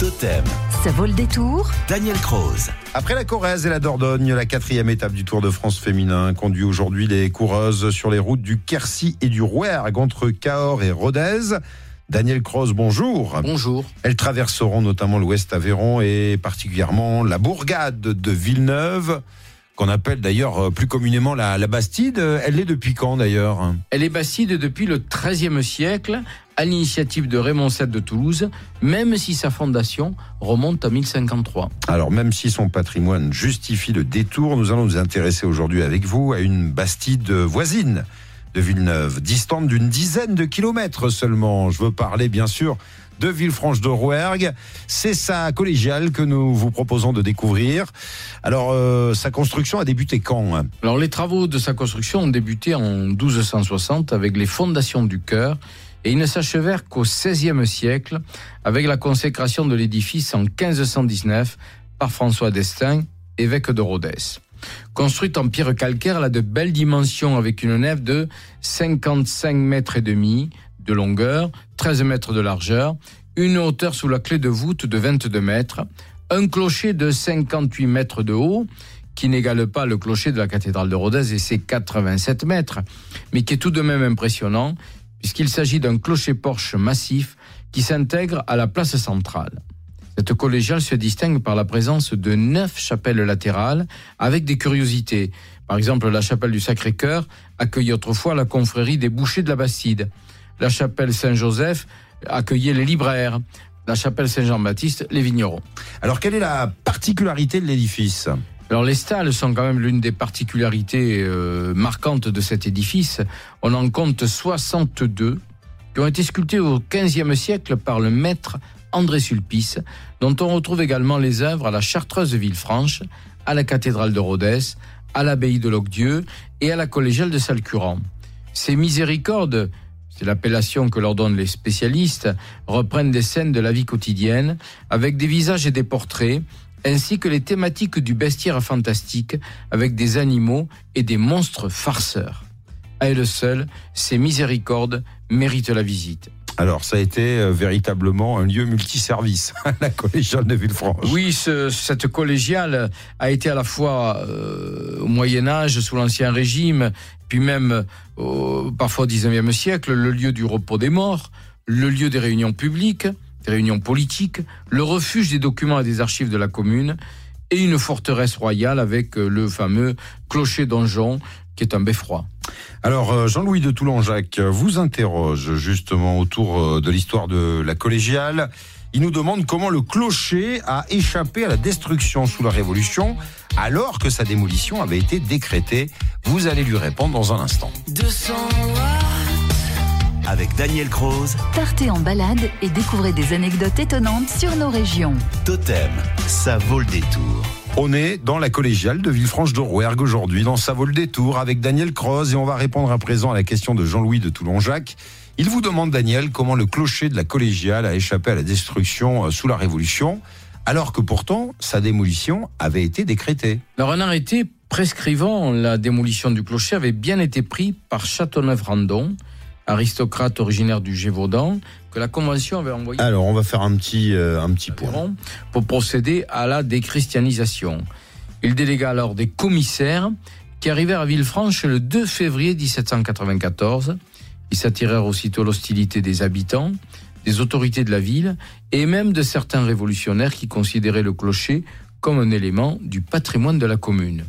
Totem. Ça vaut le détour. Daniel Croze. Après la Corrèze et la Dordogne, la quatrième étape du Tour de France féminin conduit aujourd'hui les coureuses sur les routes du Quercy et du Rouergue entre Cahors et Rodez. Daniel Croze, bonjour. Bonjour. Elles traverseront notamment l'Ouest Aveyron et particulièrement la bourgade de Villeneuve, qu'on appelle d'ailleurs euh, plus communément la, la Bastide. Elle est depuis quand d'ailleurs? Elle est bastide depuis le XIIIe siècle, à l'initiative de Raymond VII de Toulouse, même si sa fondation remonte à 1053. Alors même si son patrimoine justifie le détour, nous allons nous intéresser aujourd'hui avec vous à une Bastide voisine de Villeneuve, distante d'une dizaine de kilomètres seulement. Je veux parler bien sûr de Villefranche de Rouergue. C'est sa collégiale que nous vous proposons de découvrir. Alors, euh, sa construction a débuté quand hein Alors les travaux de sa construction ont débuté en 1260 avec les fondations du chœur et ils ne s'achevèrent qu'au XVIe siècle avec la consécration de l'édifice en 1519 par François d'Estaing, évêque de Rodez. Construite en pierre calcaire, elle a de belles dimensions avec une nef de 55 mètres et demi de longueur, 13 mètres de largeur, une hauteur sous la clé de voûte de 22 mètres, un clocher de 58 mètres de haut, qui n'égale pas le clocher de la cathédrale de Rodez et ses 87 mètres, mais qui est tout de même impressionnant, puisqu'il s'agit d'un clocher-porche massif qui s'intègre à la place centrale. Cette collégiale se distingue par la présence de neuf chapelles latérales avec des curiosités. Par exemple, la chapelle du Sacré-Cœur accueillait autrefois la confrérie des bouchers de la Bastide. La chapelle Saint-Joseph accueillait les libraires. La chapelle Saint-Jean-Baptiste, les vignerons. Alors, quelle est la particularité de l'édifice? Alors les stalles sont quand même l'une des particularités euh, marquantes de cet édifice. On en compte 62 qui ont été sculptés au XVe siècle par le maître André Sulpice, dont on retrouve également les œuvres à la Chartreuse de Villefranche, à la cathédrale de Rodez, à l'abbaye de Locdieu et à la collégiale de Salcurant. Ces miséricordes, c'est l'appellation que leur donnent les spécialistes, reprennent des scènes de la vie quotidienne avec des visages et des portraits ainsi que les thématiques du bestiaire fantastique avec des animaux et des monstres farceurs. À elles seules, ces miséricordes méritent la visite. Alors, ça a été euh, véritablement un lieu multiservice, la collégiale de Villefranche. Oui, ce, cette collégiale a été à la fois euh, au Moyen Âge, sous l'Ancien Régime, puis même parfois au XIXe siècle, le lieu du repos des morts, le lieu des réunions publiques, des réunions politiques, le refuge des documents et des archives de la commune, et une forteresse royale avec le fameux clocher donjon, qui est un beffroi. Alors, Jean-Louis de Toulon-Jacques vous interroge justement autour de l'histoire de la collégiale. Il nous demande comment le clocher a échappé à la destruction sous la Révolution alors que sa démolition avait été décrétée. Vous allez lui répondre dans un instant. 200 avec Daniel Croze. Partez en balade et découvrez des anecdotes étonnantes sur nos régions. Totem, ça vaut le détour. On est dans la collégiale de Villefranche de Rouergue aujourd'hui, dans Ça vaut le détour, avec Daniel Croze, et on va répondre à présent à la question de Jean-Louis de Toulon-Jacques. Il vous demande, Daniel, comment le clocher de la collégiale a échappé à la destruction sous la Révolution, alors que pourtant sa démolition avait été décrétée. Alors un arrêté prescrivant la démolition du clocher avait bien été pris par Châteauneuf-Randon, aristocrate originaire du Gévaudan, que la Convention avait envoyé. Alors, on va faire un petit, euh, un petit point. Pour procéder à la déchristianisation. Il délégua alors des commissaires qui arrivèrent à Villefranche le 2 février 1794. Ils s'attirèrent aussitôt l'hostilité des habitants, des autorités de la ville et même de certains révolutionnaires qui considéraient le clocher comme un élément du patrimoine de la commune.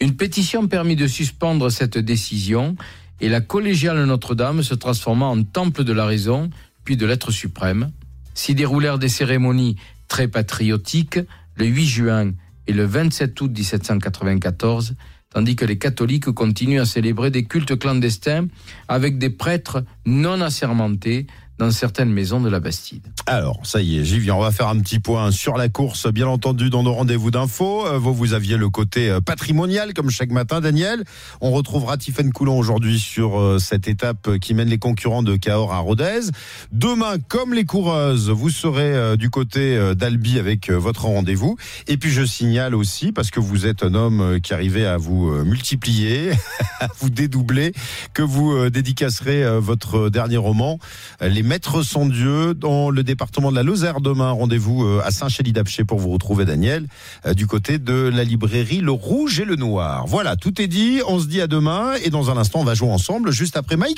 Une pétition permit de suspendre cette décision et la collégiale Notre-Dame se transforma en temple de la raison, puis de l'être suprême. S'y déroulèrent des cérémonies très patriotiques le 8 juin et le 27 août 1794, tandis que les catholiques continuent à célébrer des cultes clandestins avec des prêtres non assermentés dans certaines maisons de la Bastide. Alors, ça y est, j'y viens. On va faire un petit point sur la course, bien entendu, dans nos rendez-vous d'infos. Euh, vous, vous aviez le côté euh, patrimonial, comme chaque matin, Daniel. On retrouvera Tiffaine Coulon aujourd'hui sur euh, cette étape qui mène les concurrents de Cahors à Rodez. Demain, comme les coureuses, vous serez du côté d'Albi avec votre rendez-vous. Et puis, je signale aussi, parce que vous êtes un homme qui arrivait à vous multiplier, à vous dédoubler, que vous dédicacerez votre dernier roman, Les Maître son Dieu dans le département de la Lozère demain. Rendez-vous euh, à Saint-Chély-d'Apcher pour vous retrouver Daniel euh, du côté de la librairie Le Rouge et le Noir. Voilà, tout est dit. On se dit à demain et dans un instant on va jouer ensemble juste après Michael.